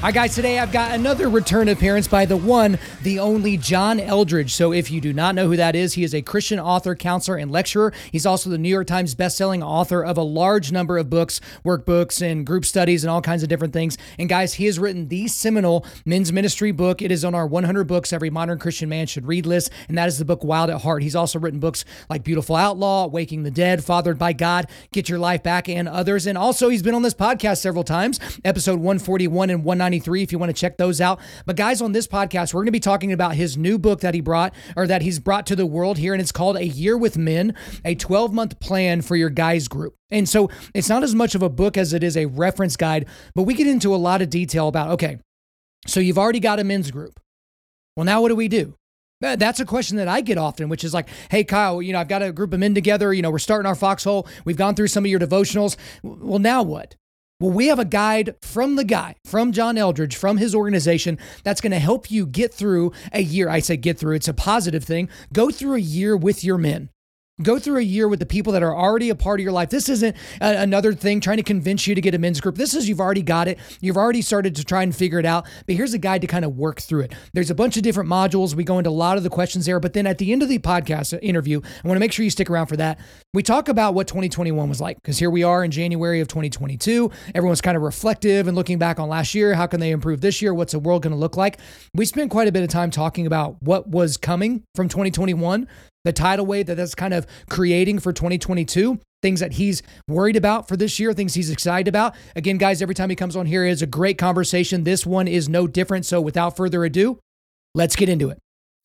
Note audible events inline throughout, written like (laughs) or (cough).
Right, guys, today I've got another return appearance by the one, the only John Eldredge. So, if you do not know who that is, he is a Christian author, counselor, and lecturer. He's also the New York Times bestselling author of a large number of books, workbooks, and group studies, and all kinds of different things. And, guys, he has written the seminal men's ministry book. It is on our 100 books every modern Christian man should read list, and that is the book Wild at Heart. He's also written books like Beautiful Outlaw, Waking the Dead, Fathered by God, Get Your Life Back, and others. And also, he's been on this podcast several times, episode 141 and 193, if you want to check those out. But guys, on this podcast, we're going to be talking about his new book that he brought or that he's brought to the world here, and it's called A Year with Men, a 12 month plan for your guys group. And so it's not as much of a book as it is a reference guide, but we get into a lot of detail about okay, so you've already got a men's group. Well, now what do we do? That's a question that I get often, which is like, hey, Kyle, you know, I've got a group of men together. You know, we're starting our foxhole. We've gone through some of your devotionals. Well, now what? Well, we have a guide from the guy, from John Eldredge, from his organization, that's going to help you get through a year. I say get through, it's a positive thing. Go through a year with your men. Go through a year with the people that are already a part of your life. This isn't a, another thing trying to convince you to get a men's group. This is you've already got it. You've already started to try and figure it out. But here's a guide to kind of work through it. There's a bunch of different modules. We go into a lot of the questions there. But then at the end of the podcast interview, I want to make sure you stick around for that. We talk about what 2021 was like because here we are in January of 2022. Everyone's kind of reflective and looking back on last year. How can they improve this year? What's the world going to look like? We spent quite a bit of time talking about what was coming from 2021 the tidal wave that that's kind of creating for 2022 things that he's worried about for this year, things he's excited about. Again, guys, every time he comes on here is a great conversation. This one is no different. So without further ado, let's get into it.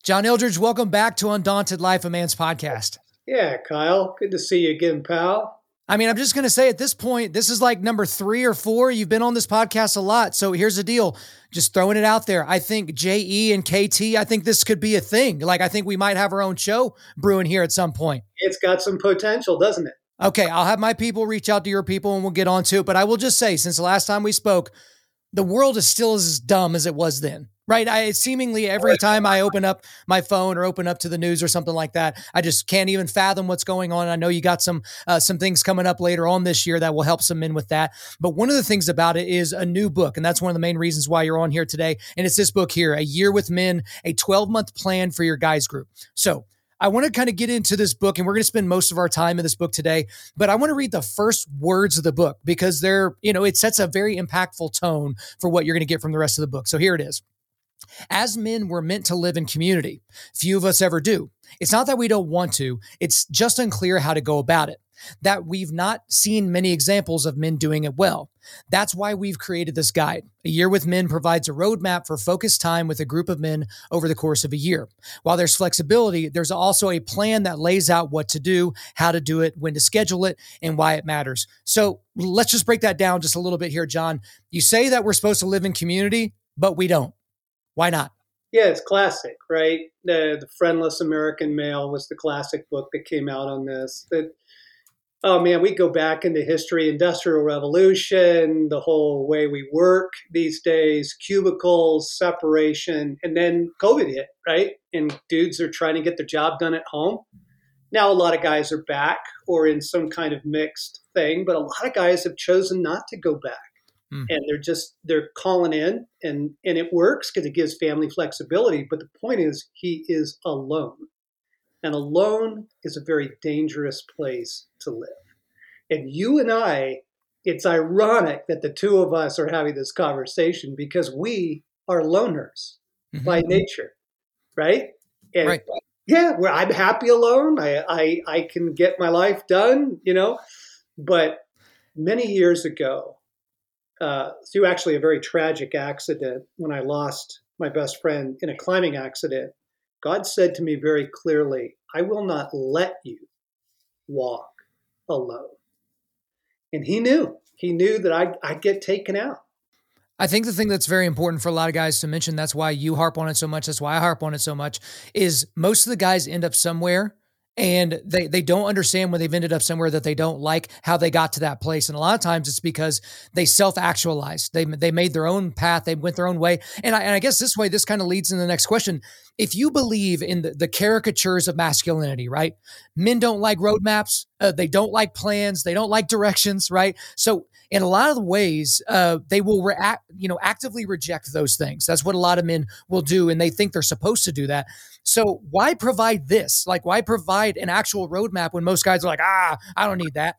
John Eldredge, welcome back to Undaunted Life, a Man's podcast. Yeah, Kyle, good to see you again, pal. I mean, I'm just going to say at this point, this is like number three or four. You've been on this podcast a lot. So here's the deal just throwing it out there. I think JE and KT, I think this could be a thing. Like, I think we might have our own show brewing here at some point. It's got some potential, doesn't it? Okay. I'll have my people reach out to your people and we'll get on to it. But I will just say, since the last time we spoke, the world is still as dumb as it was then right? I seemingly every time I open up my phone or open up to the news or something like that, I just can't even fathom what's going on. I know you got some uh, some things coming up later on this year that will help some men with that. But one of the things about it is a new book, and that's one of the main reasons why you're on here today. And it's this book here, A Year with Men, a 12 month plan for your guys group. So I want to kind of get into this book, and we're going to spend most of our time in this book today. But I want to read the first words of the book because they're, you know, it sets a very impactful tone for what you're going to get from the rest of the book. So here it is. As men, we're meant to live in community. Few of us ever do. It's not that we don't want to, it's just unclear how to go about it. That we've not seen many examples of men doing it well. That's why we've created this guide. A Year with Men provides a roadmap for focused time with a group of men over the course of a year. While there's flexibility, there's also a plan that lays out what to do, how to do it, when to schedule it, and why it matters. So let's just break that down just a little bit here, John. You say that we're supposed to live in community, but we don't. Why not? Yeah, it's classic, right? The, the Friendless American Male was the classic book that came out on this. That oh man, we go back into history, industrial revolution, the whole way we work these days, cubicles, separation, and then COVID hit, right? And dudes are trying to get their job done at home. Now a lot of guys are back or in some kind of mixed thing, but a lot of guys have chosen not to go back mm. and they're just they're calling in and and it works because it gives family flexibility but the point is he is alone and alone is a very dangerous place to live and you and i it's ironic that the two of us are having this conversation because we are loners mm-hmm. by nature right and right. yeah where i'm happy alone I, I i can get my life done you know but many years ago uh, through actually a very tragic accident when I lost my best friend in a climbing accident, God said to me very clearly, I will not let you walk alone. And he knew, he knew that I'd, I'd get taken out. I think the thing that's very important for a lot of guys to mention, that's why you harp on it so much, that's why I harp on it so much, is most of the guys end up somewhere and they they don't understand when they've ended up somewhere that they don't like how they got to that place. And a lot of times it's because they self-actualized. They they made their own path. They went their own way. And I, and I guess this way this kind of leads in the next question if you believe in the, the caricatures of masculinity right men don't like roadmaps uh, they don't like plans they don't like directions right so in a lot of ways, uh, they will react, you know, actively reject those things. That's what a lot of men will do, and they think they're supposed to do that. So why provide this? Like, why provide an actual roadmap when most guys are like, ah, I don't need that.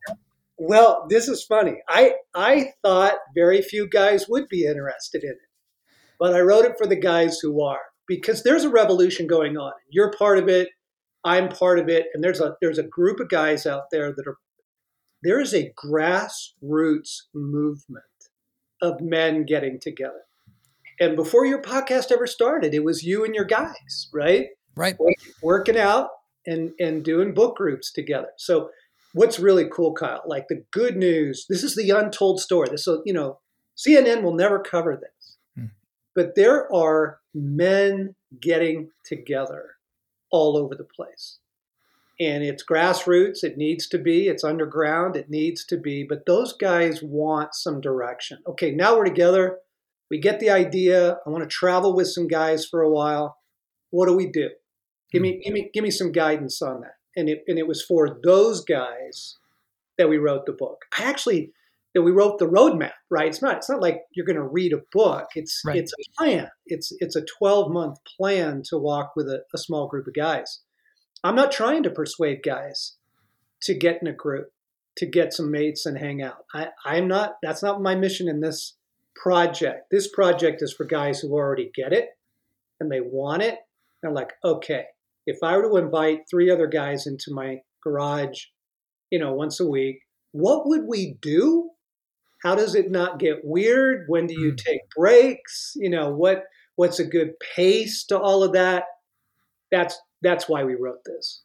Well, this is funny. I I thought very few guys would be interested in it, but I wrote it for the guys who are because there's a revolution going on. You're part of it. I'm part of it, and there's a there's a group of guys out there that are there is a grassroots movement of men getting together. And before your podcast ever started, it was you and your guys, right? Right. Working out and and doing book groups together. So what's really cool, Kyle, like the good news, this is the untold story. This is, you know, CNN will never cover this. Hmm. But there are men getting together all over the place. And it's grassroots it needs to be it's underground it needs to be but those guys want some direction. Okay now we're together we get the idea i want to travel with some guys for a while what do we do? Give me hmm. give me give me some guidance on that. And it and it was for those guys that we wrote the book. I actually that we wrote the roadmap right it's not it's not like you're going to read a book it's right. it's a plan it's it's a 12 month plan to walk with a, a small group of guys I'm not trying to persuade guys to get in a group, to get some mates and hang out. I, I'm not, that's not my mission in this project. This project is for guys who already get it and they want it. They're like, okay, if I were to invite three other guys into my garage, you know, once a week, what would we do? How does it not get weird? When do you hmm. take breaks? You know, what what's a good pace to all of that? That's that's why we wrote this.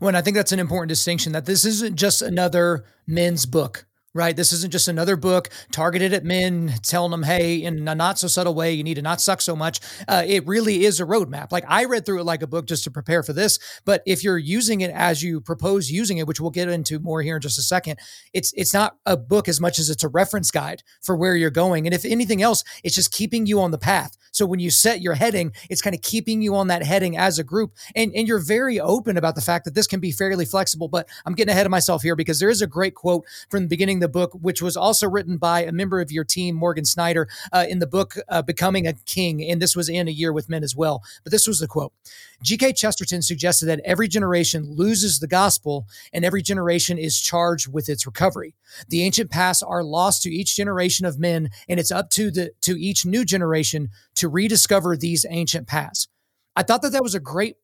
When I think that's an important distinction that this isn't just another men's book right? This isn't just another book targeted at men, telling them, hey, in a not so subtle way, you need to not suck so much. Uh, it really is a roadmap. Like I read through it like a book just to prepare for this. But if you're using it as you propose using it, which we'll get into more here in just a second, it's it's not a book as much as it's a reference guide for where you're going. And if anything else, it's just keeping you on the path. So when you set your heading, it's kind of keeping you on that heading as a group. And, and you're very open about the fact that this can be fairly flexible. But I'm getting ahead of myself here because there is a great quote from the beginning the book, which was also written by a member of your team, Morgan Snyder, uh, in the book uh, Becoming a King. And this was in A Year with Men as well. But this was the quote G.K. Chesterton suggested that every generation loses the gospel and every generation is charged with its recovery. The ancient paths are lost to each generation of men, and it's up to the to each new generation to rediscover these ancient paths. I thought that that was a great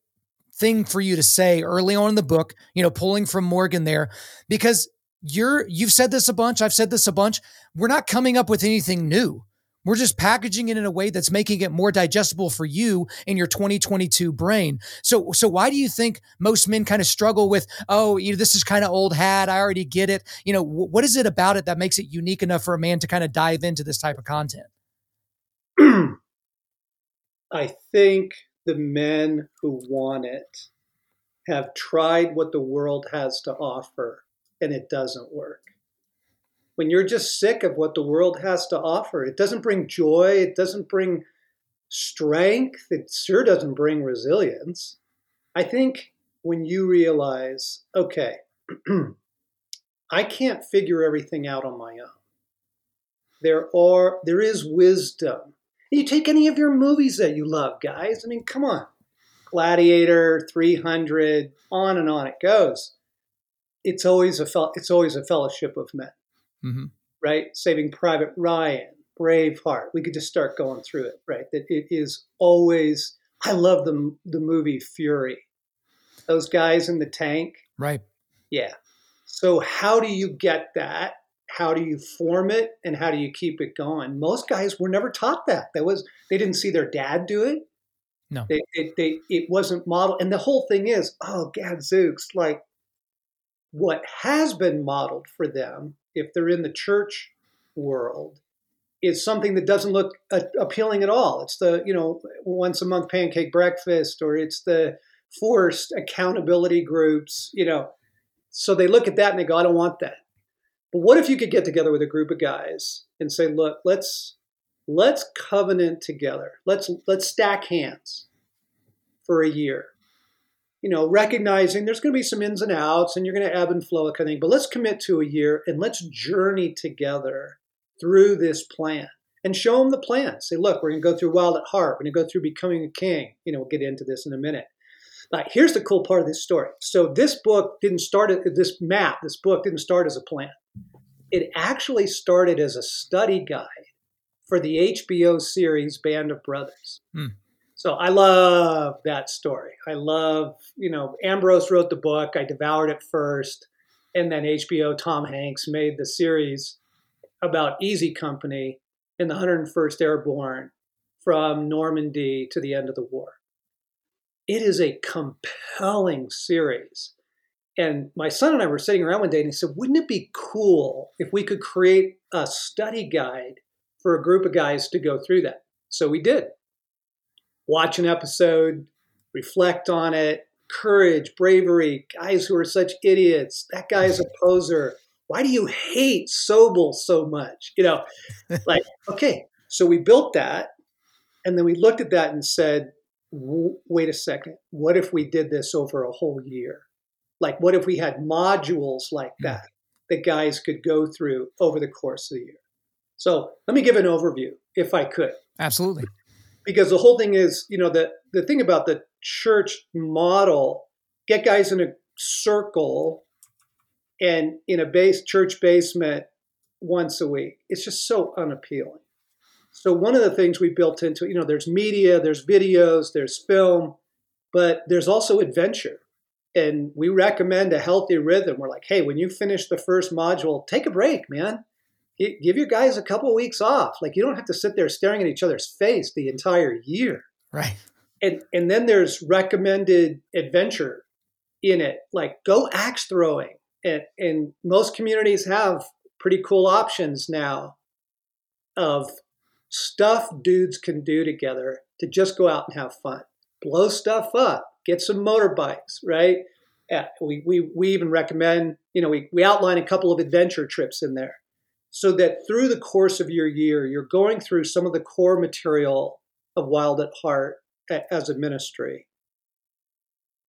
thing for you to say early on in the book, you know, pulling from Morgan there, because you're you've said this a bunch i've said this a bunch. We're not coming up with anything new. We're just packaging it in a way that's making it more digestible for you in your 2022 brain. So so why do you think most men kind of struggle with oh you know this is kind of old hat i already get it. You know what is it about it that makes it unique enough for a man to kind of dive into this type of content? (clears throat) I think the men who want it have tried what the world has to offer and it doesn't work. When you're just sick of what the world has to offer, it doesn't bring joy, it doesn't bring strength, it sure doesn't bring resilience. I think when you realize, okay, (clears throat) I can't figure everything out on my own. There are there is wisdom. You take any of your movies that you love, guys. I mean, come on. Gladiator, 300, on and on it goes it's always a fel- it's always a fellowship of men, mm-hmm. right? Saving Private Ryan, Braveheart. We could just start going through it, right? That it is always. I love the the movie Fury. Those guys in the tank, right? Yeah. So how do you get that? How do you form it, and how do you keep it going? Most guys were never taught that. That was they didn't see their dad do it. No, they, they, they it wasn't modeled. And the whole thing is, oh, gadzooks, like what has been modeled for them, if they're in the church world, is something that doesn't look appealing at all. It's the, you know, once a month pancake breakfast, or it's the forced accountability groups, you know. So they look at that and they go, I don't want that. But what if you could get together with a group of guys and say, look, let's let's covenant together. Let's let's stack hands for a year. You know, recognizing there's going to be some ins and outs and you're going to ebb and flow kind of thing, but let's commit to a year and let's journey together through this plan and show them the plan. Say, look, we're going to go through Wild at Heart. We're going to go through Becoming a King. You know, we'll get into this in a minute. But here's the cool part of this story. So this book didn't start, this map, this book didn't start as a plan. It actually started as a study guide for the HBO series Band of Brothers. Hmm. So I love that story. I love, you know, Ambrose wrote the book. I devoured it first. And then HBO, Tom Hanks made the series about Easy Company in the 101st Airborne from Normandy to the end of the war. It is a compelling series. And my son and I were sitting around one day and he said, Wouldn't it be cool if we could create a study guide for a group of guys to go through that? So we did. Watch an episode, reflect on it, courage, bravery, guys who are such idiots. That guy is a (laughs) poser why do you hate Sobel so much? You know, (laughs) like, okay, so we built that. And then we looked at that and said, wait a second, what if we did this over a whole year? Like, what if we had modules like hmm. that that guys could go through over the course of the year? So let me give an overview, if I could. Absolutely. Because the whole thing is, you know, the, the thing about the church model, get guys in a circle and in a base church basement once a week. It's just so unappealing. So one of the things we built into, you know, there's media, there's videos, there's film, but there's also adventure. And we recommend a healthy rhythm. We're like, hey, when you finish the first module, take a break, man. Give your guys a couple of weeks off. Like you don't have to sit there staring at each other's face the entire year. Right. And and then there's recommended adventure in it, like go axe throwing, and, and most communities have pretty cool options now of stuff dudes can do together to just go out and have fun blow stuff up get some motorbikes right yeah, we, we, we even recommend you know we, we outline a couple of adventure trips in there so that through the course of your year you're going through some of the core material of wild at heart as a ministry.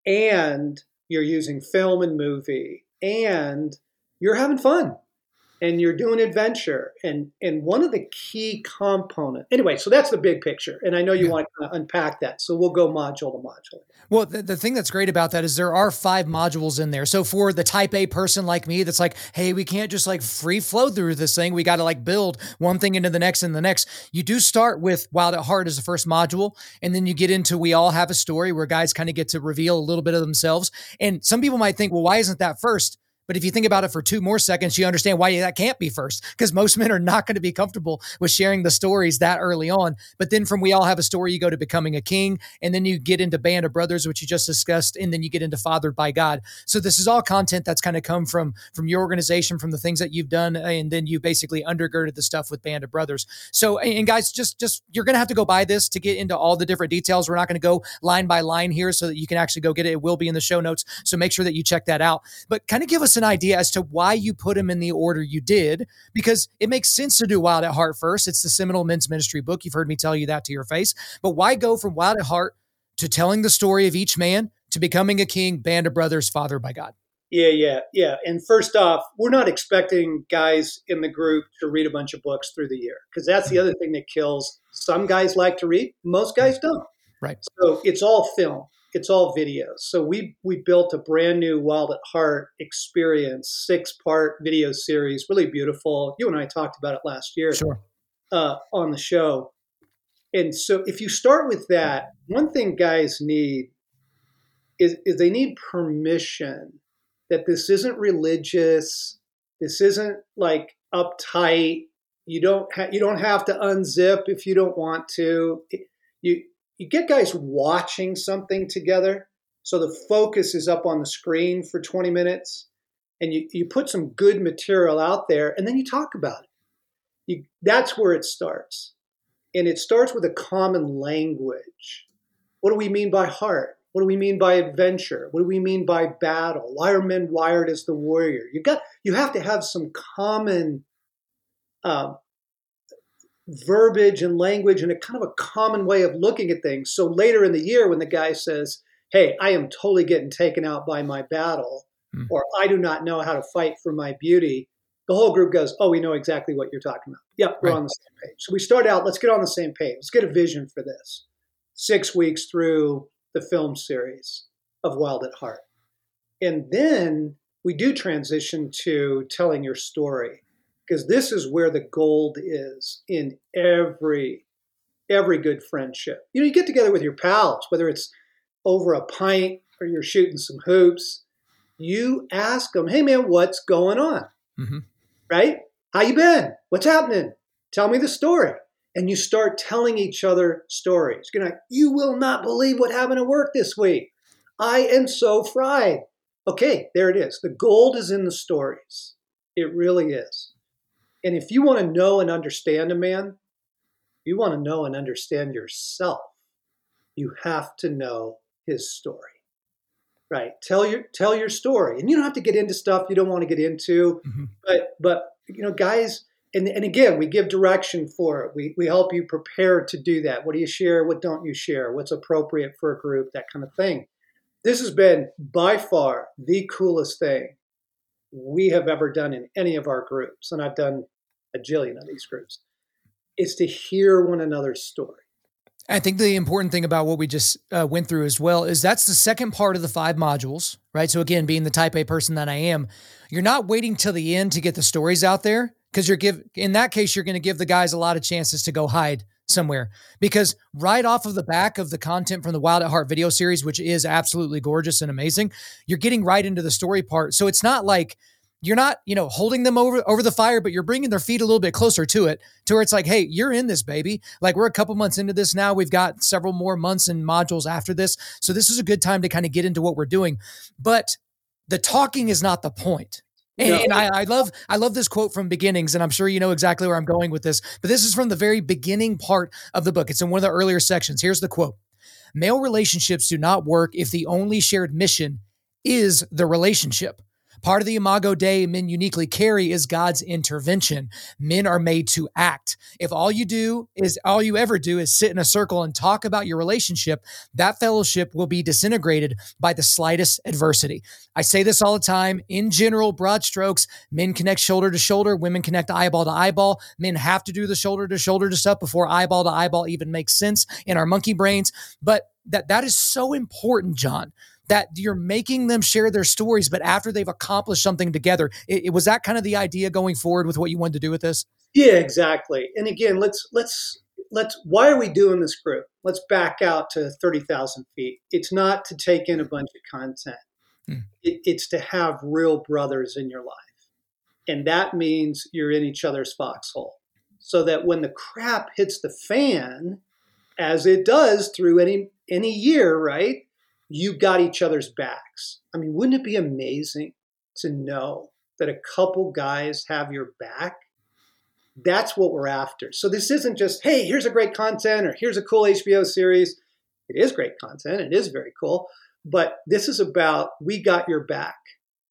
And you're using film and movie and you're having fun and you're doing adventure. And and one of the key component anyway so that's the big picture. And i know you yeah. want to unpack that. So we'll go module to module. Well the, the thing that's great about that is there are five modules in there. So for the type a person like me that's like hey we can't just like free flow through this thing. We got to like build one thing into the next and the next. You do start with wild at heart as the first module and then you get into we all have a story where guys kind of get to reveal a little bit of themselves. And some people might think well why isn't that first but if you think about it for two more seconds, you understand why that can't be first because most men are not going to be comfortable with sharing the stories that early on. But then from We All Have a Story, you go to Becoming a King, and then you get into Band of Brothers, which you just discussed, and then you get into Fathered by God. So this is all content that's kind of come from from your organization, from the things that you've done, and then you basically undergirded the stuff with Band of Brothers. So and guys, just just you're going to have to go buy this to get into all the different details. We're not going to go line by line here so that you can actually go get it. It will be in the show notes. So make sure that you check that out. But kind of give us an idea as to why you put them in the order you did, because it makes sense to do Wild at Heart first. It's the seminal men's ministry book. You've heard me tell you that to your face. But why go from Wild at Heart to telling the story of each man to becoming a king, band of brothers, fathered by God? Yeah, yeah, yeah. And first off, we're not expecting guys in the group to read a bunch of books through the year because that's the mm-hmm. other thing that kills. Some guys like to read, most guys don't. Right. So it's all film it's all videos. So we we built a brand new Wild at Heart experience, six part video series, really beautiful. You and I talked about it last year sure. uh, on the show. And so if you start with that, one thing guys need is, is they need permission that this isn't religious. This isn't like uptight. You don't ha- you don't have to unzip if you don't want to. You you get guys watching something together. So the focus is up on the screen for 20 minutes and you, you put some good material out there and then you talk about it. You, that's where it starts. And it starts with a common language. What do we mean by heart? What do we mean by adventure? What do we mean by battle? Why are men wired as the warrior? You got you have to have some common uh, verbiage and language and a kind of a common way of looking at things. So later in the year, when the guy says, "Hey, I am totally getting taken out by my battle," mm. or "I do not know how to fight for my beauty," the whole group goes, "Oh, we know exactly what you're talking about. Yep, we're right. on the same page." So we start out. Let's get on the same page. Let's get a vision for this. Six weeks through the film series of Wild at Heart, and then we do transition to telling your story because this is where the gold is in every every good friendship. You know, you get together with your pals, whether it's over a pint or you're shooting some hoops. You ask them, "Hey, man, what's going on?" Mm-hmm. Right? How you been? What's happening? Tell me the story. And you start telling each other stories. You're like, you will not believe what happened at work this week. I am so fried. Okay, there it is. The gold is in the stories. It really is. And if you want to know and understand a man, you want to know and understand yourself, you have to know his story. Right? Tell your tell your story. And you don't have to get into stuff you don't want to get into. Mm-hmm. But but you know, guys, and, and again, we give direction for it. We, we help you prepare to do that. What do you share? What don't you share? What's appropriate for a group? That kind of thing. This has been by far the coolest thing we have ever done in any of our groups, and I've done a of these groups, is to hear one another's story. I think the important thing about what we just uh, went through as well is that's the second part of the five modules, right? So again, being the type A person that I am, you're not waiting till the end to get the stories out there because you're give in that case you're going to give the guys a lot of chances to go hide somewhere because right off of the back of the content from the Wild at Heart video series, which is absolutely gorgeous and amazing, you're getting right into the story part. So it's not like you're not, you know, holding them over over the fire, but you're bringing their feet a little bit closer to it, to where it's like, hey, you're in this, baby. Like we're a couple months into this now. We've got several more months and modules after this, so this is a good time to kind of get into what we're doing. But the talking is not the point. And, no. and I, I, love I love this quote from beginnings, and I'm sure you know exactly where I'm going with this. But this is from the very beginning part of the book. It's in one of the earlier sections. Here's the quote: "Male relationships do not work if the only shared mission is the relationship." Part of the Imago Dei men uniquely carry is God's intervention. Men are made to act. If all you do is all you ever do is sit in a circle and talk about your relationship, that fellowship will be disintegrated by the slightest adversity. I say this all the time. In general, broad strokes, men connect shoulder to shoulder, women connect eyeball to eyeball. Men have to do the shoulder to shoulder to stuff before eyeball to eyeball even makes sense in our monkey brains. But that that is so important, John that you're making them share their stories, but after they've accomplished something together. It, it, was that kind of the idea going forward with what you wanted to do with this? Yeah, exactly. And again, let's let's let's why are we doing this group? Let's back out to thirty thousand feet. It's not to take in a bunch of content. Hmm. It, it's to have real brothers in your life, and that means you're in each other's foxhole, so that when the crap hits the fan, as it does through any any year, right? You got each other's backs. I mean, wouldn't it be amazing to know that a couple guys have your back? That's what we're after. So this isn't just, hey, here's a great content or here's a cool HBO series. It is great content, it is very cool. But this is about we got your back.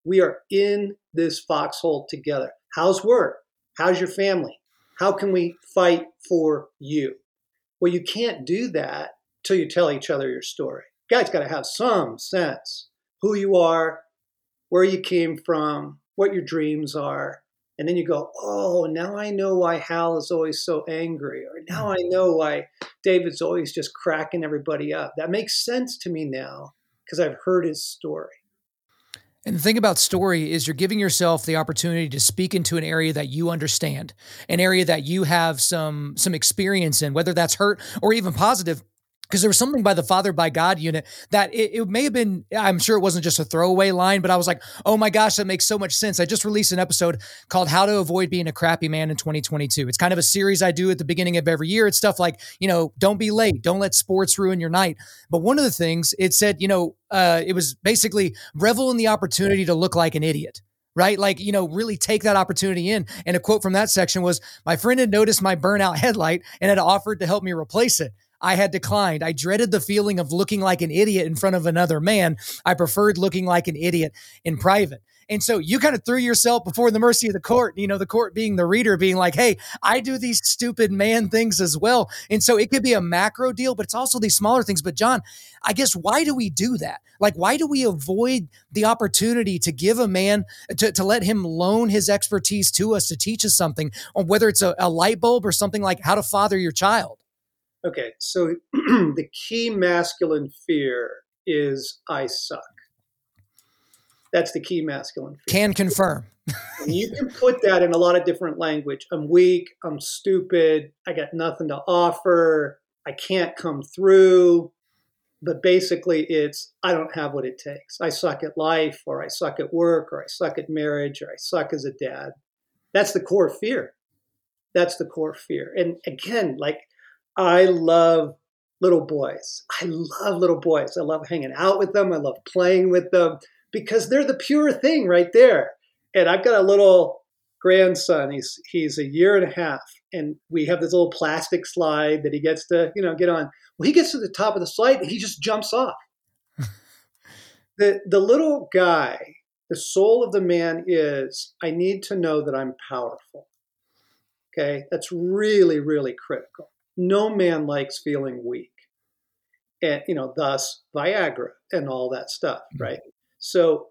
We are in this foxhole together. How's work? How's your family? How can we fight for you? Well, you can't do that till you tell each other your story guys got to have some sense who you are, where you came from, what your dreams are. And then you go, oh, now I know why Hal is always so angry, or now I mm-hmm. know why David's always just cracking everybody up. That makes sense to me now because I've heard his story. And the thing about story is you're giving yourself the opportunity to speak into an area that you understand, an area that you have some some experience in, whether that's hurt or even positive because there was something by the Father by God unit that it, it, may have been, I'm sure it wasn't just a throwaway line, but I was like, oh my gosh, that makes so much sense. I just released an episode called How to Avoid Being a Crappy Man in 2022. It's kind of a series I do at the beginning of every year. It's stuff like, you know, don't be late, don't let sports ruin your night. But one of the things it said, you know, uh, it was basically revel in the opportunity to look like an idiot right? Like, you know, really take that opportunity in. And a quote from that section was My friend had noticed my burnout headlight and had offered to help me replace it. I had declined. I dreaded the feeling of looking like an idiot in front of another man. I preferred looking like an idiot in private. And so you kind of threw yourself before the mercy of the court, you know, the court being the reader, being like, hey, I do these stupid man things as well. And so it could be a macro deal, but it's also these smaller things. But John, I guess why do we do that? Like, why do we avoid the opportunity to give a man, to, to let him loan his expertise to us to teach us something, on whether it's a, a light bulb or something like how to father your child? Okay, so (clears throat) the key masculine fear is I suck. That's the key masculine. Fear. Can confirm. you can put that in a lot of different language. I'm weak. I'm stupid. I got nothing to offer. I can't come through. But basically, it's I don't have what it takes. I suck at life, or I suck at work, or I suck at marriage, or I suck as a dad. That's the core fear. That's the core fear. And again, like I love little boys. I love little boys. I love hanging out with them. I love playing with them because they're the pure thing right there. And I've got a little grandson. He's he's a year and a half, and we have this little plastic slide that he gets to you know get on. Well, he gets to the top of the slide, and he just jumps off. (laughs) the the little guy, the soul of the man is I need to know that I'm powerful. Okay, that's really really critical. No man likes feeling weak, and you know, thus Viagra and all that stuff, mm-hmm. right? So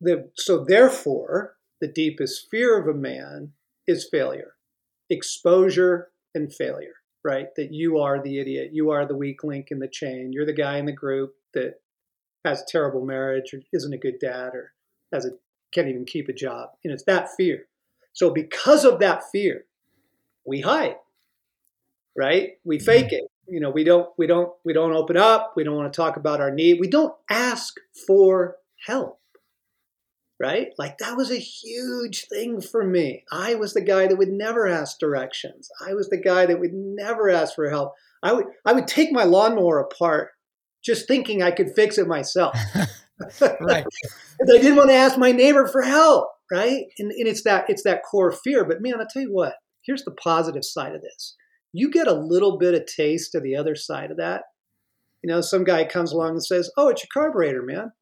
the so therefore the deepest fear of a man is failure, exposure and failure, right? That you are the idiot, you are the weak link in the chain, you're the guy in the group that has a terrible marriage or isn't a good dad or has a can't even keep a job. And it's that fear. So because of that fear, we hide. Right? We mm-hmm. fake it. You know we don't we don't we don't open up. We don't want to talk about our need. We don't ask for help right? Like that was a huge thing for me. I was the guy that would never ask directions. I was the guy that would never ask for help. I would i would take my lawnmower apart just thinking i could fix it myself. (laughs) Right. (laughs) I didn't want to ask my neighbor for help right? And, and it's that it's that core fear. But man i'll tell you what here's the positive side of this you get a little bit of taste of the other side of that. You know, some guy comes along and says, "Oh, it's your carburetor, man.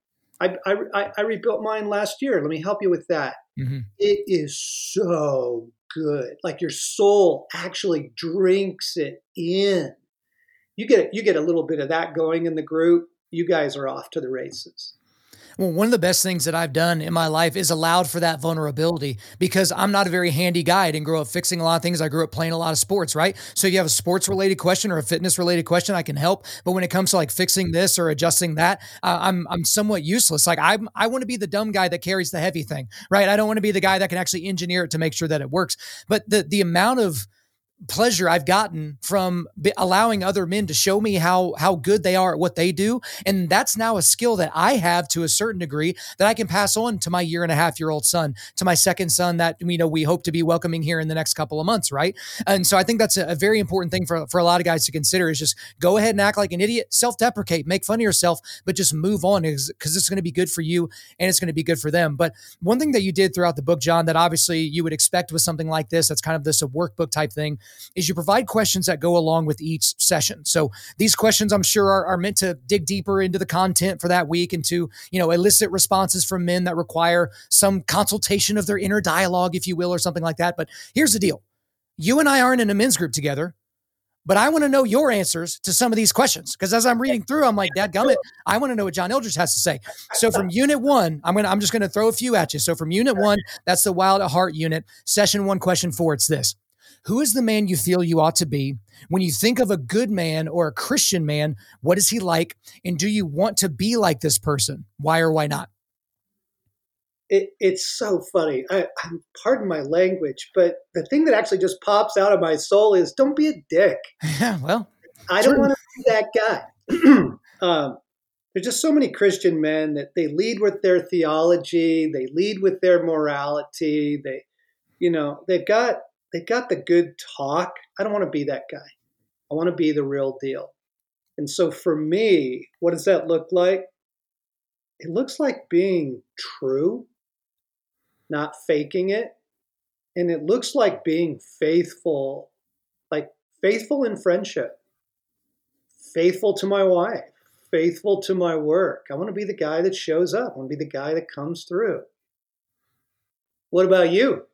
I I, I rebuilt mine last year. Let me help you with that." Mm-hmm. It is so good. Like your soul actually drinks it in. You get you get a little bit of that going in the group. You guys are off to the races. Well, one of the best things that I've done in my life is allowed for that vulnerability because I'm not a very handy guy. I didn't grow up fixing a lot of things. I grew up playing a lot of sports, right? So if you have a sports related question or a fitness related question, I can help. But when it comes to like fixing this or adjusting that, uh, I'm I'm somewhat useless. Like I'm I want to be the dumb guy that carries the heavy thing, right? I don't want to be the guy that can actually engineer it to make sure that it works. But the the amount of pleasure I've gotten from allowing other men to show me how how good they are at what they do, and that's now a skill that I have to a certain degree that I can pass on to my year and a half year old son, to my second son that you know we hope to be welcoming here in the next couple of months, right? And so I think that's a, a very important thing for for a lot of guys to consider is just go ahead and act like an idiot, self deprecate, make fun of yourself, but just move on because it's going to be good for you and it's going to be good for them. But one thing that you did throughout the book, John, that obviously you would expect with something like this, that's kind of this a workbook type thing is you provide questions that go along with each session. So these questions, I'm sure, are, are meant to dig deeper into the content for that week and to, you know, elicit responses from men that require some consultation of their inner dialogue, if you will, or something like that. But here's the deal. You and I aren't in a men's group together but I want to know your answers to some of these questions because as I'm reading through, I'm like, Dad gummit, I want to know what John Eldredge has to say. So from (laughs) unit one, I'm gonna I'm just gonna throw a few at you. So from unit one, that's the wild at heart unit. Session one, question four, it's this. Who is the man you feel you ought to be? When you think of a good man or a Christian man, what is he like? And do you want to be like this person? Why or why not? It, it's so funny. I, I'm, pardon my language, but the thing that actually just pops out of my soul is don't be a dick. (laughs) Yeah, well, I don't want to be that guy. (clears throat) um, there's just so many Christian men that they lead with their theology, they lead with their morality. They, you know, they've got they got the good talk. I don't want to be that guy. I want to be the real deal. And so for me, what does that look like? It looks like being true, not faking it. And it looks like being faithful, like faithful in friendship. faithful to my wife, faithful to my work. I want to be the guy that shows up. I want to be the guy that comes through. What about you?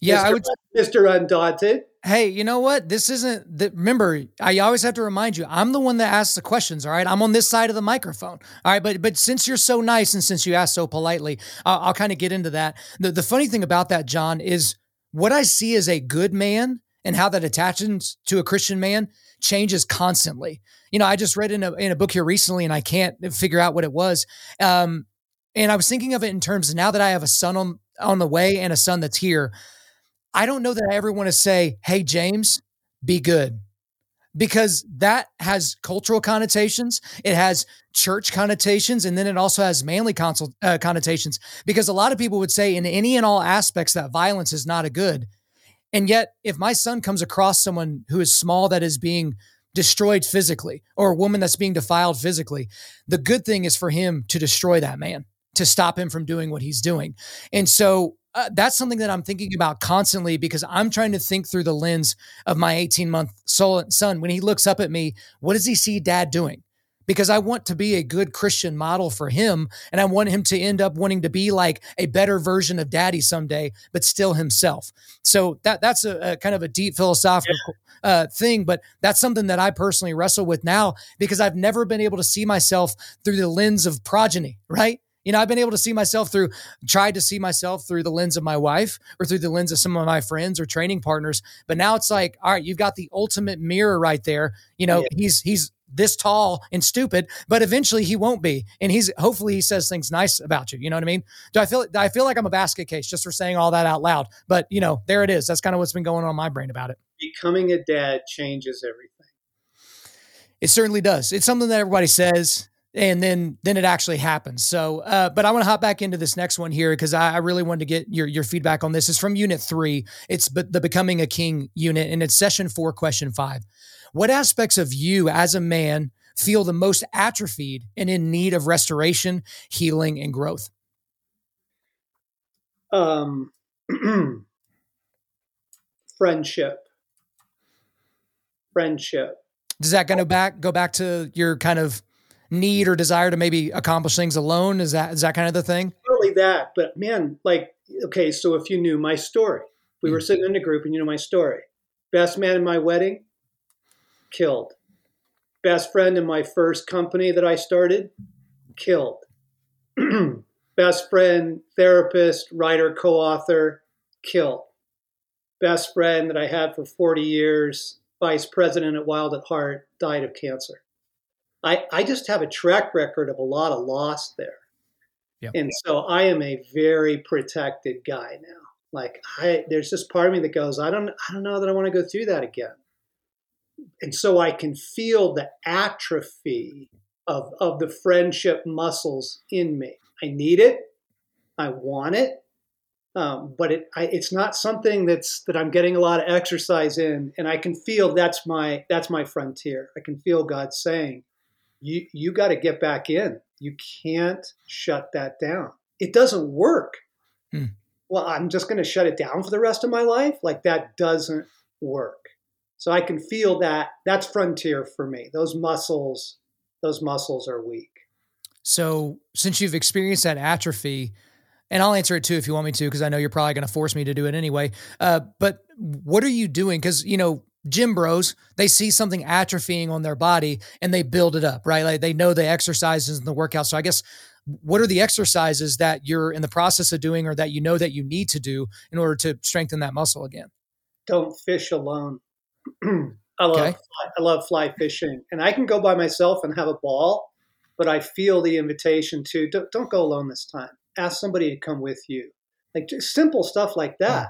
Yeah, Mr. I would. Mr. Undaunted. Hey, you know what? This isn't the, remember, I always have to remind you, I'm the one that asks the questions, all right? I'm on this side of the microphone. All right, but but since you're so nice and since you asked so politely, I'll, I'll kind of get into that. The the funny thing about that, John, is what I see as a good man and how that attaches to a Christian man changes constantly. You know, I just read in a in a book here recently and I can't figure out what it was. Um and I was thinking of it in terms of now that I have a son on on the way and a son that's here, I don't know that I ever want to say, "Hey James, be good." Because that has cultural connotations, it has church connotations, and then it also has manly consult, uh, connotations. Because a lot of people would say, in any and all aspects, that violence is not a good. And yet, if my son comes across someone who is small that is being destroyed physically, or a woman that's being defiled physically, the good thing is for him to destroy that man, to stop him from doing what he's doing. And so uh, that's something that I'm thinking about constantly because I'm trying to think through the lens of my 18 month son. When he looks up at me, what does he see dad doing? Because I want to be a good Christian model for him. And I want him to end up wanting to be like a better version of daddy someday, but still himself. So that that's a, a kind of a deep philosophical yeah. uh, thing, but that's something that I personally wrestle with now because I've never been able to see myself through the lens of progeny, right? You know, I've been able to see myself through, tried to see myself through the lens of my wife or through the lens of some of my friends or training partners. But now it's like, all right, you've got the ultimate mirror right there. You know, yeah. he's, he's, this tall and stupid, but eventually he won't be. And he's hopefully he says things nice about you. You know what I mean? Do I feel do I feel like I'm a basket case just for saying all that out loud? But you know, there it is. That's kind of what's been going on in my brain about it. Becoming a dad changes everything. It certainly does. It's something that everybody says and then then it actually happens. So, uh, but I want to hop back into this next one here because I, I, really wanted to get your your feedback on this. It's from Unit Three. It's but the Becoming a King unit, and it's Session Four, Question Five. What aspects of you as a man feel the most atrophied and in need of restoration, healing, and growth? Um, (clears throat) friendship. Friendship. Does that go back go back to your kind of need or desire to maybe accomplish things alone? Is that is that kind of the thing? Not really that, but man, like okay, so if you knew my story, we mm-hmm. were sitting in a group and you know my story. Best man in my wedding, killed. Best friend in my first company that I started, killed. (clears throat) Best friend, therapist, writer, co-author, killed. Best friend that I had for 40 years, vice president at Wild at Heart, died of cancer. I, I just have a track record of a lot of loss there. Yep. And so I am a very protected guy now. Like I there's this part of me that goes, I don't I don't know that I want to go through that again. And so I can feel the atrophy of of the friendship muscles in me. I need it. I want it. Um, but it I, it's not something that's that I'm getting a lot of exercise in, and I can feel that's my that's my frontier. I can feel God saying, you you got to get back in. You can't shut that down. It doesn't work. Hmm. Well, I'm just going to shut it down for the rest of my life. Like that doesn't work. So I can feel that. That's frontier for me. Those muscles, those muscles are weak. So since you've experienced that atrophy, and I'll answer it too if you want me to, because I know you're probably going to force me to do it anyway. Uh, but what are you doing? Because you know gym bros, they see something atrophying on their body and they build it up, right? Like they know the exercises and the workouts. So I guess what are the exercises that you're in the process of doing or that you know that you need to do in order to strengthen that muscle again? Don't fish alone. (clears throat) I love okay. fly, I love fly fishing and I can go by myself and have a ball, but I feel the invitation to don't, don't go alone this time. Ask somebody to come with you. Like just simple stuff like that.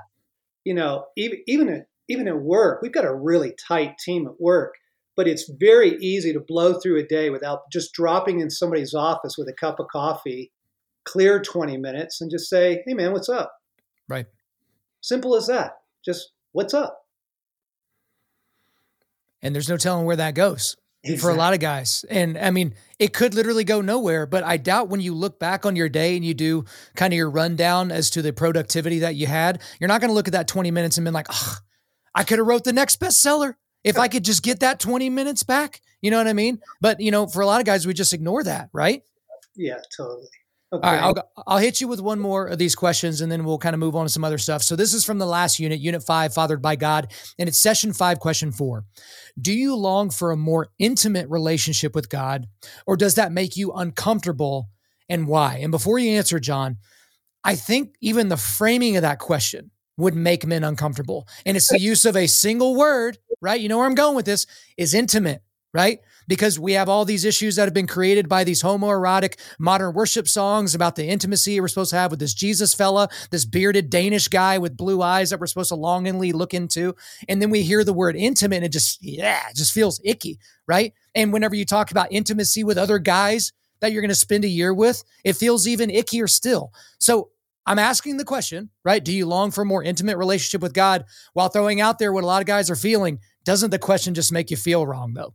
You know, even even even at work, we've got a really tight team at work, but it's very easy to blow through a day without just dropping in somebody's office with a cup of coffee, clear 20 minutes, and just say, hey, man, what's up? Right. Simple as that. Just what's up? And there's no telling where that goes. Exactly. for a lot of guys. And I mean, it could literally go nowhere, but I doubt when you look back on your day and you do kind of your rundown as to the productivity that you had, you're not going to look at that 20 minutes and be like, oh, I could have wrote the next bestseller. if I could just get that 20 minutes back, you know what I mean? But, you know, for a lot of guys, we just ignore that, right? Yeah, totally. Okay. All right, I'll, I'll hit you with one more of these questions and then we'll kind of move on to some other stuff. So, this is from the last unit, Unit 5, Fathered by God, and it's session 5, question 4. Do you long for a more intimate relationship with God, or does that make you uncomfortable and why? And before you answer, John, I think even the framing of that question would make men uncomfortable. And it's the use of a single word, right? You know where I'm going with this is intimate, right? because we have all these issues that have been created by these homoerotic modern worship songs about the intimacy we're supposed to have with this Jesus fella, this bearded Danish guy with blue eyes that we're supposed to longingly look into. And then we hear the word intimate and it just, yeah, it just feels icky, right? And whenever you talk about intimacy with other guys that you're going to spend a year with, it feels even ickier still. So I'm asking the question, right? Do you long for a more intimate relationship with God while throwing out there what a lot of guys are feeling? Doesn't the question just make you feel wrong though?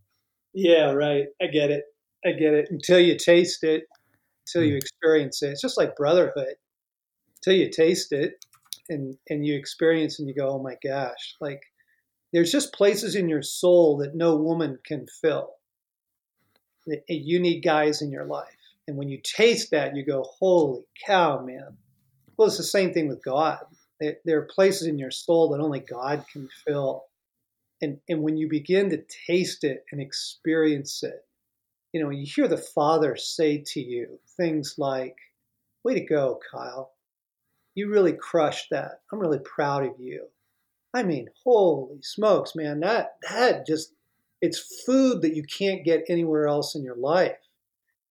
Yeah, right. I get it. I get it. Until you taste it, until you mm. experience it. It's just like brotherhood. Until you taste it and and you experience and you go, "Oh my gosh." Like there's just places in your soul that no woman can fill. You need guys in your life. And when you taste that, you go, "Holy cow, man." Well, it's the same thing with God. There are places in your soul that only God can fill. And and when you begin to taste it and experience it you know when you hear the father say to you things like way to go kyle. You really crushed that. I'm really proud of you. I mean holy smokes man that that just it's food that you can't get anywhere else in your life.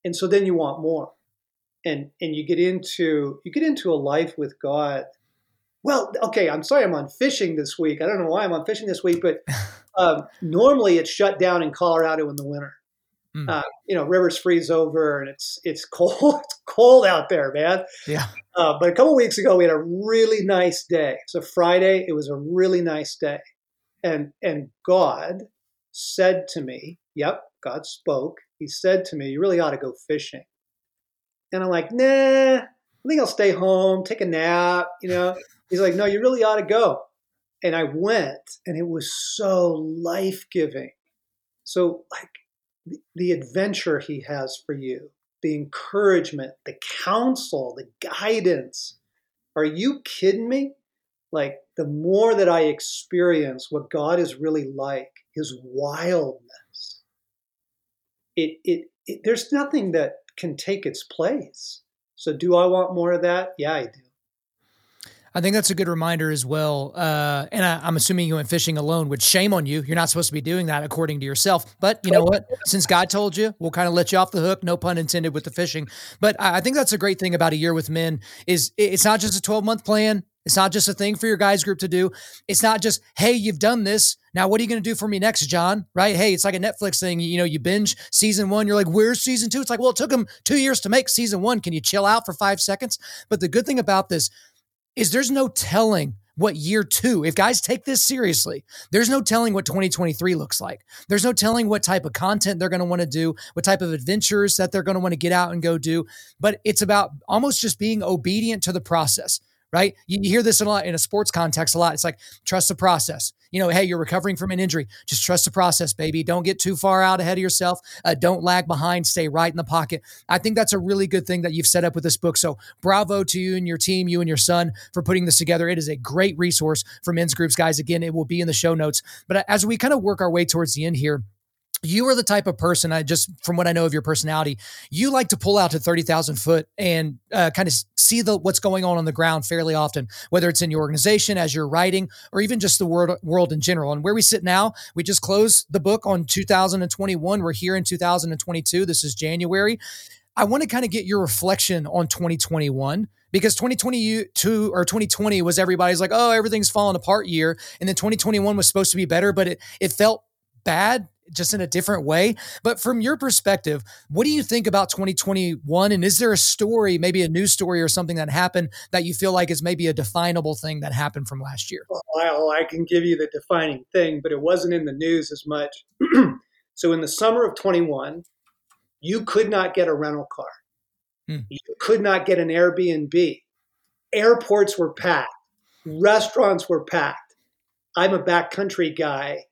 And so then you want more and and you get into you get into a life with god well, okay, I'm sorry I'm on fishing this week. I don't know why I'm on fishing this week, but (laughs) um, normally it's shut down in Colorado in the winter. Mm. Uh, you know, rivers freeze over and it's it's cold. (laughs) it's cold out there, man. Yeah. Uh, but a couple weeks ago, we had a really nice day. So Friday, it was a really nice day, and and God said to me, "Yep, God spoke. He said to me, you really ought to go fishing." And I'm like, "Nah, I think I'll stay home, take a nap." You know. He's like, no, you really ought to go. And I went, and it was so life giving. So, like, the adventure he has for you, the encouragement, the counsel, the guidance. Are you kidding me? Like, the more that I experience what God is really like, his wildness, it, it, it there's nothing that can take its place. So, do I want more of that? Yeah, I do. I think that's a good reminder as well. Uh, and I, am assuming you went fishing alone, which shame on you. You're not supposed to be doing that according to yourself. But you know what? Since God told you, we'll kind of let you off the hook. No pun intended with the fishing. But I, I think that's a great thing about a year with men is it's not just a 12 month plan. It's not just a thing for your guys group to do. It's not just, hey, you've done this. Now, what are you going to do for me next, John? Right? Hey, it's like a Netflix thing. You know, you binge season one. You're like, where's season two? It's like, well, it took them two years to make season one. Can you chill out for five seconds? But the good thing about this, is there's no telling what year two, if guys take this seriously, there's no telling what 2023 looks like. There's no telling what type of content they're going to want to do, what type of adventures that they're going to want to get out and go do. But it's about almost just being obedient to the process right? You, hear this in a lot in a sports context a lot. It's like trust the process. You know, hey, you're recovering from an injury. Just trust the process, baby. Don't get too far out ahead of yourself. Uh, don't lag behind. Stay right in the pocket. I think that's a really good thing that you've set up with this book. So, bravo to you and your team, you and your son, for putting this together. It is a great resource for men's groups, guys. Again, it will be in the show notes. But as we kind of work our way towards the end here, you are the type of person i just from what i know of your personality you like to pull out to 30000 foot and uh, kind of see the what's going on on the ground fairly often whether it's in your organization as you're writing or even just the world world in general. And where we sit now we just closed the book on 2021 we're here in 2022 this is january. I want to kind of get your reflection on 2021 because 2022 or 2020 was everybody's like, oh, everything's falling apart year. And then 2021 was supposed to be better, but it it felt bad just in a different way. But from your perspective, what do you think about 2021? And is there a story, maybe a news story or something that happened that you feel like is maybe a definable thing that happened from last year? Well, I can give you the defining thing, but it wasn't in the news as much. (clears throat) so in the summer of 21, you could not get a rental car. Hmm. You could not get an Airbnb. Airports were packed. Restaurants were packed. I'm a backcountry guy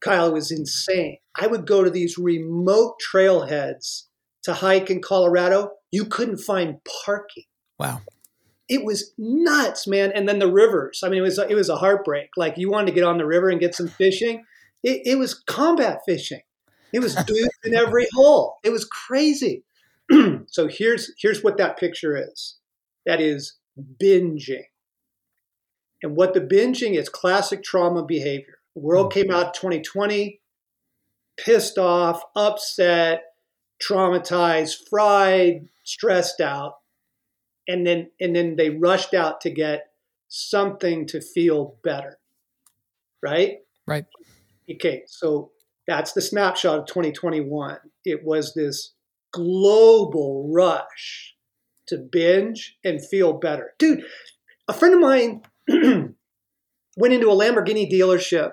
Kyle, it was insane. I would go to these remote trailheads to hike in Colorado. You couldn't find parking. Wow. It was nuts, man. And then the rivers. I mean, it was it was a heartbreak. Like you wanted to get on the river and get some fishing. It, it was combat fishing. It was (laughs) dudes in every hole. It was crazy. (clears throat) so here's here's what that picture is. That is binging. And what the binging is classic trauma behavior. World hmm. came out 2020, pissed off, upset, traumatized, fried, stressed out. And then and then they rushed out to get something to feel better. Right? Right. Okay, so that's the snapshot of 2021. It was this global rush to binge and feel better. Dude, a friend of mine (clears throat) went into a Lamborghini dealership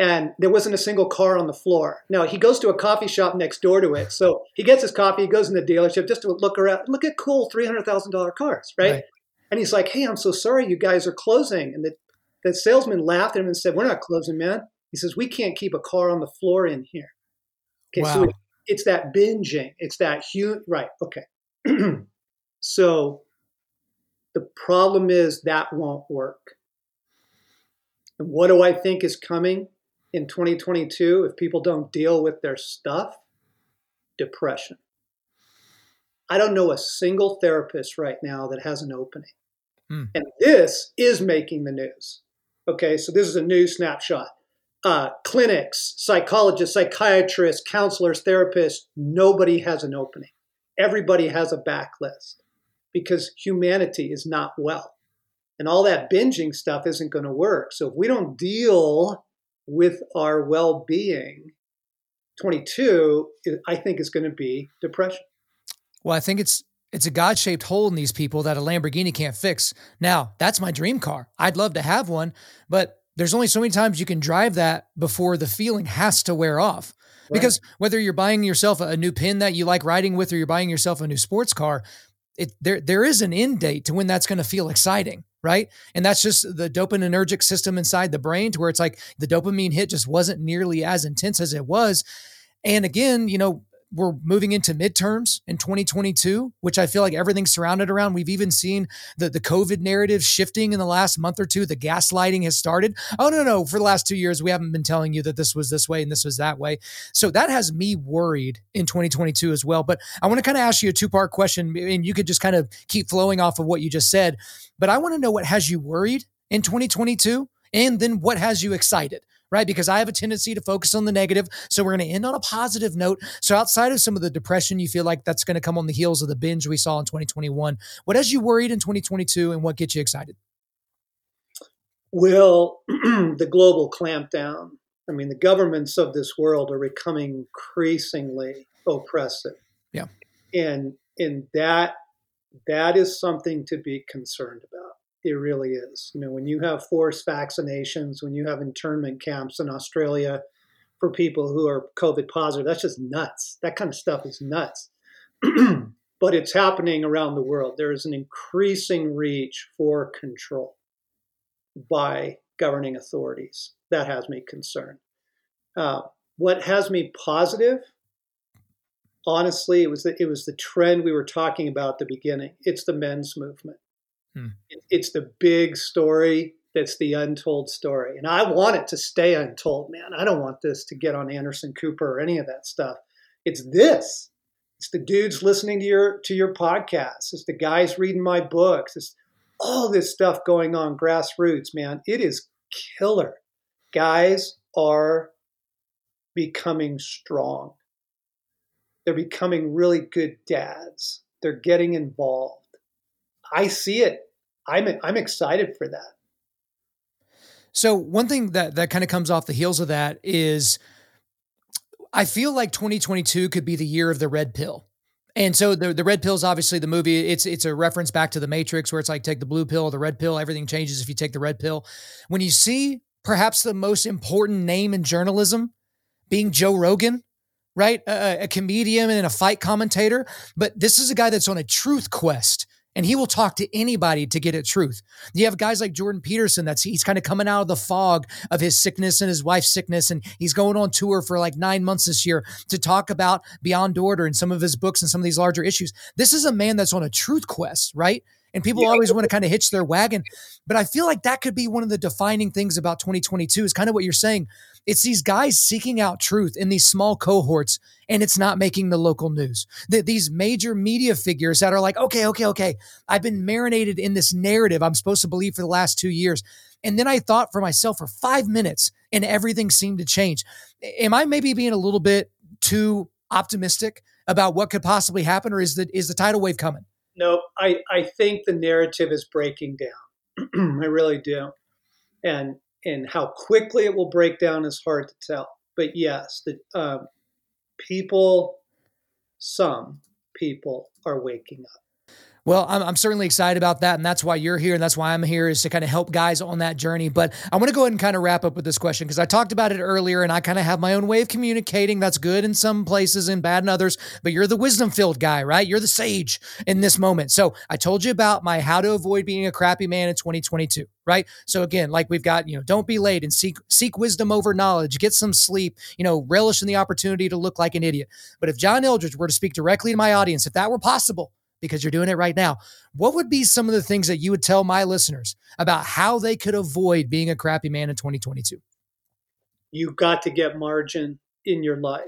and there wasn't a single car on the floor. Now he goes to a coffee shop next door to it. So he gets his coffee, he goes in the dealership just to look around, look at cool $300,000 cars, right? right? And he's like, hey, I'm so sorry you guys are closing. And the, the salesman laughed at him and said, we're not closing, man. He says, we can't keep a car on the floor in here. Okay, wow. so it's that binging. It's that huge, right, okay. (clears throat) so the problem is that won't work. And what do I think is coming in 2022 if people don't deal with their stuff? Depression. I don't know a single therapist right now that has an opening. Hmm. And this is making the news. Okay, so this is a new snapshot uh, clinics, psychologists, psychiatrists, counselors, therapists, nobody has an opening. Everybody has a backlist because humanity is not well. And all that binging stuff isn't going to work. So if we don't deal with our well being, 22, I think is going to be depression. Well, I think it's it's a God shaped hole in these people that a Lamborghini can't fix. Now, that's my dream car. I'd love to have one, but there's only so many times you can drive that before the feeling has to wear off. Right. Because whether you're buying yourself a new pin that you like riding with or you're buying yourself a new sports car, it there there is an end date to when that's going to feel exciting, right? And that's just the dopaminergic system inside the brain to where it's like the dopamine hit just wasn't nearly as intense as it was. And again, you know, we're moving into midterms in 2022, which I feel like everything's surrounded around. We've even seen the, the COVID narrative shifting in the last month or two. The gaslighting has started. Oh, no, no. For the last two years, we haven't been telling you that this was this way and this was that way. So that has me worried in 2022 as well. But I want to kind of ask you a two part question, and you could just kind of keep flowing off of what you just said. But I want to know what has you worried in 2022 and then what has you excited? Right? Because I have a tendency to focus on the negative. So we're going to end on a positive note. So outside of some of the depression, you feel like that's going to come on the heels of the binge we saw in 2021. What has you worried in 2022 and what gets you excited? Will (clears throat) the global clampdown, I mean, the governments of this world are becoming increasingly oppressive. Yeah. And, and that, that is something to be concerned about. It really is. You know, when you have forced vaccinations, when you have internment camps in Australia for people who are COVID positive, that's just nuts. That kind of stuff is nuts. (clears throat) but it's happening around the world. There is an increasing reach for control by governing authorities. That has me concerned. Uh, what has me positive? Honestly, it was the, it was the trend we were talking about at the beginning. It's the men's movement. Hmm. It's the big story that's the untold story. And I want it to stay untold, man. I don't want this to get on Anderson Cooper or any of that stuff. It's this. It's the dudes listening to your to your podcast. It's the guys reading my books. It's all this stuff going on grassroots, man. It is killer. Guys are becoming strong. They're becoming really good dads. They're getting involved I see it. I'm I'm excited for that. So one thing that that kind of comes off the heels of that is I feel like 2022 could be the year of the red pill. And so the the red pill is obviously the movie. It's it's a reference back to the Matrix, where it's like take the blue pill, the red pill. Everything changes if you take the red pill. When you see perhaps the most important name in journalism being Joe Rogan, right, a, a comedian and a fight commentator, but this is a guy that's on a truth quest and he will talk to anybody to get at truth. You have guys like Jordan Peterson that's he's kind of coming out of the fog of his sickness and his wife's sickness and he's going on tour for like 9 months this year to talk about Beyond Order and some of his books and some of these larger issues. This is a man that's on a truth quest, right? And people yeah. always want to kind of hitch their wagon. But I feel like that could be one of the defining things about 2022 is kind of what you're saying. It's these guys seeking out truth in these small cohorts, and it's not making the local news. The, these major media figures that are like, okay, okay, okay, I've been marinated in this narrative I'm supposed to believe for the last two years. And then I thought for myself for five minutes, and everything seemed to change. Am I maybe being a little bit too optimistic about what could possibly happen, or is the is the tidal wave coming? no, I, I think the narrative is breaking down. (clears throat) I really do. And and how quickly it will break down is hard to tell. But yes, the um, people, some people are waking up. Well, I'm, I'm, certainly excited about that. And that's why you're here. And that's why I'm here is to kind of help guys on that journey. But I want to go ahead and kind of wrap up with this question because I talked about it earlier and I kind of have my own way of communicating. That's good in some places and bad in others. But you're the wisdom filled guy, right? You're the sage in this moment. So I told you about my how to avoid being a crappy man in 2022 right so again like we've got you know don't be late and seek seek wisdom over knowledge get some sleep you know relish in the opportunity to look like an idiot but if john eldredge were to speak directly to my audience if that were possible because you're doing it right now. What would be some of the things that you would tell my listeners about how they could avoid being a crappy man in 2022? You've got to get margin in your life.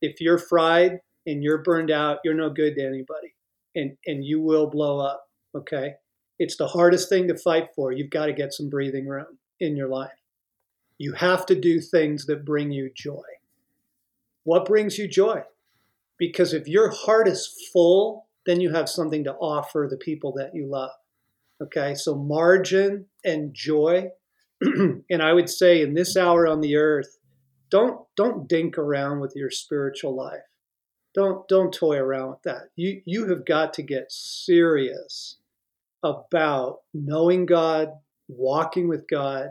If you're fried and you're burned out, you're no good to anybody and, and you will blow up. Okay. It's the hardest thing to fight for. You've got to get some breathing room in your life. You have to do things that bring you joy. What brings you joy? Because if your heart is full then you have something to offer the people that you love. Okay, so margin and joy. (clears throat) and I would say in this hour on the earth, don't don't dink around with your spiritual life. Don't don't toy around with that. You you have got to get serious about knowing God, walking with God,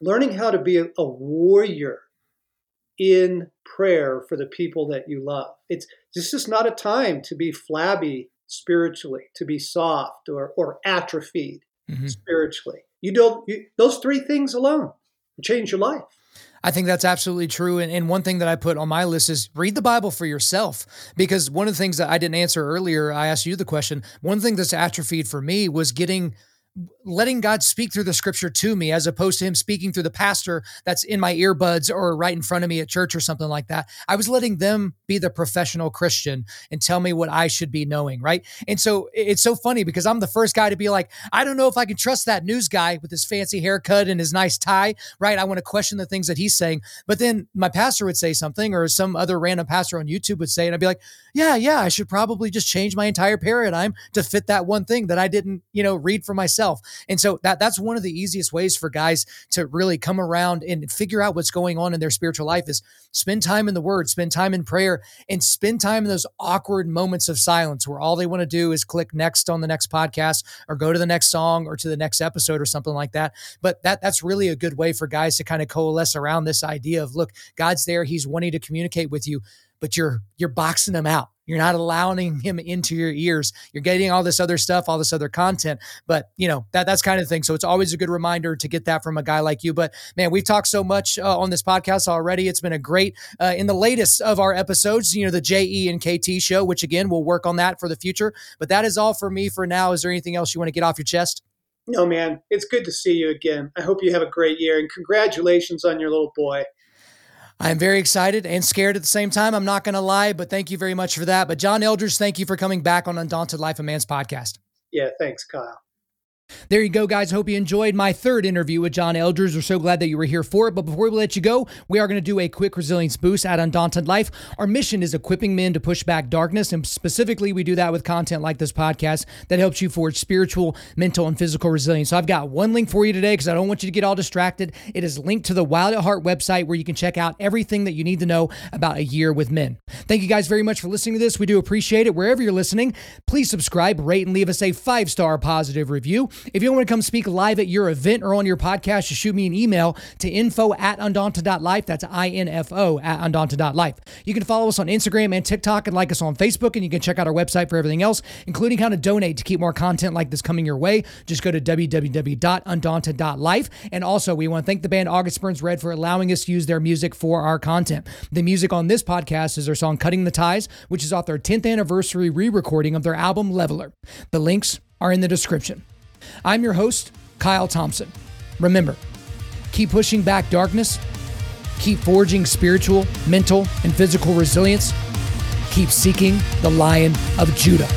learning how to be a, a warrior in prayer for the people that you love. It's this is not a time to be flabby spiritually, to be soft or, or atrophied mm-hmm. spiritually. You don't, you, those three things alone change your life. I think that's absolutely true. And, and, one thing that I put on my list is read the Bible for yourself. Because one of the things that I didn't answer earlier, I asked you the question. One thing that's atrophied for me was getting letting God speak through the scripture to me as opposed to him speaking through the pastor that's in my earbuds or right in front of me at church or something like that. I was letting them be the professional Christian and tell me what I should be knowing, right? And so it's so funny because I'm the first guy to be like, I don't know if I can trust that news guy with his fancy haircut and his nice tie, right? I want to question the things that he's saying. But then my pastor would say something or some other random pastor on YouTube would say, and I'd be like, yeah, yeah, I should probably just change my entire paradigm to fit that one thing that I didn't, you know, read for myself. And so that that's one of the easiest ways for guys to really come around and figure out what's going on in their spiritual life is spend time in the word, spend time in prayer, and spend time in those awkward moments of silence where all they want to do is click next on the next podcast or go to the next song or to the next episode or something like that. But that that's really a good way for guys to kind of coalesce around this idea of look, God's there, he's wanting to communicate with you, but you're you're boxing him out you're not allowing him into your ears. You're getting all this other stuff, all this other content. But you know that that's kind of thing. So it's always a good reminder to get that from a guy like you. But man, we've talked so much uh, on this podcast already. It's been a great uh, in the latest of our episodes. You know the JE and KT show, which again we'll work on that for the future. But that is all for me for now. Is there anything else you want to get off your chest? No, man. It's good to see you again. I hope you have a great year and congratulations on your little boy. I'm very excited and scared at the same time. I'm not going to lie, but thank you very much for that. But John Eldredge, thank you for coming back on Undaunted Life of Man's podcast. Yeah, thanks, Kyle. There you go, guys. Hope you enjoyed my third interview with John Eldredge. We're so glad that you were here for it. But before we let you go, we are going to do a quick resilience boost at Undaunted Life. Our mission is equipping men to push back darkness. And specifically, we do that with content like this podcast that helps you forge spiritual, mental, and physical resilience. So I've got one link for you today because I don't want you to get all distracted. It is linked to the Wild at Heart website where you can check out everything that you need to know about a year with men. Thank you guys very much for listening to this. We do appreciate it. Wherever you're listening, please subscribe, rate, and leave us a five star positive review. If you want to come speak live at your event or on your podcast, just shoot me an email to info at undaunted.life. That's I-N-F-O at undaunted.life. You can follow us on Instagram and TikTok and like us on Facebook, and you can check out our website for everything else, including how to donate to keep more content like this coming your way. Just go to www.undaunted.life. And also, we want to thank the band August Burns Red for allowing us to use their music for our content. The music on this podcast is their song Cutting the Ties, which is off their 10th anniversary re recording of their album Leveler. The links are in the description. I'm your host, Kyle Thompson. Remember, keep pushing back darkness, keep forging spiritual, mental, and physical resilience, keep seeking the Lion of Judah.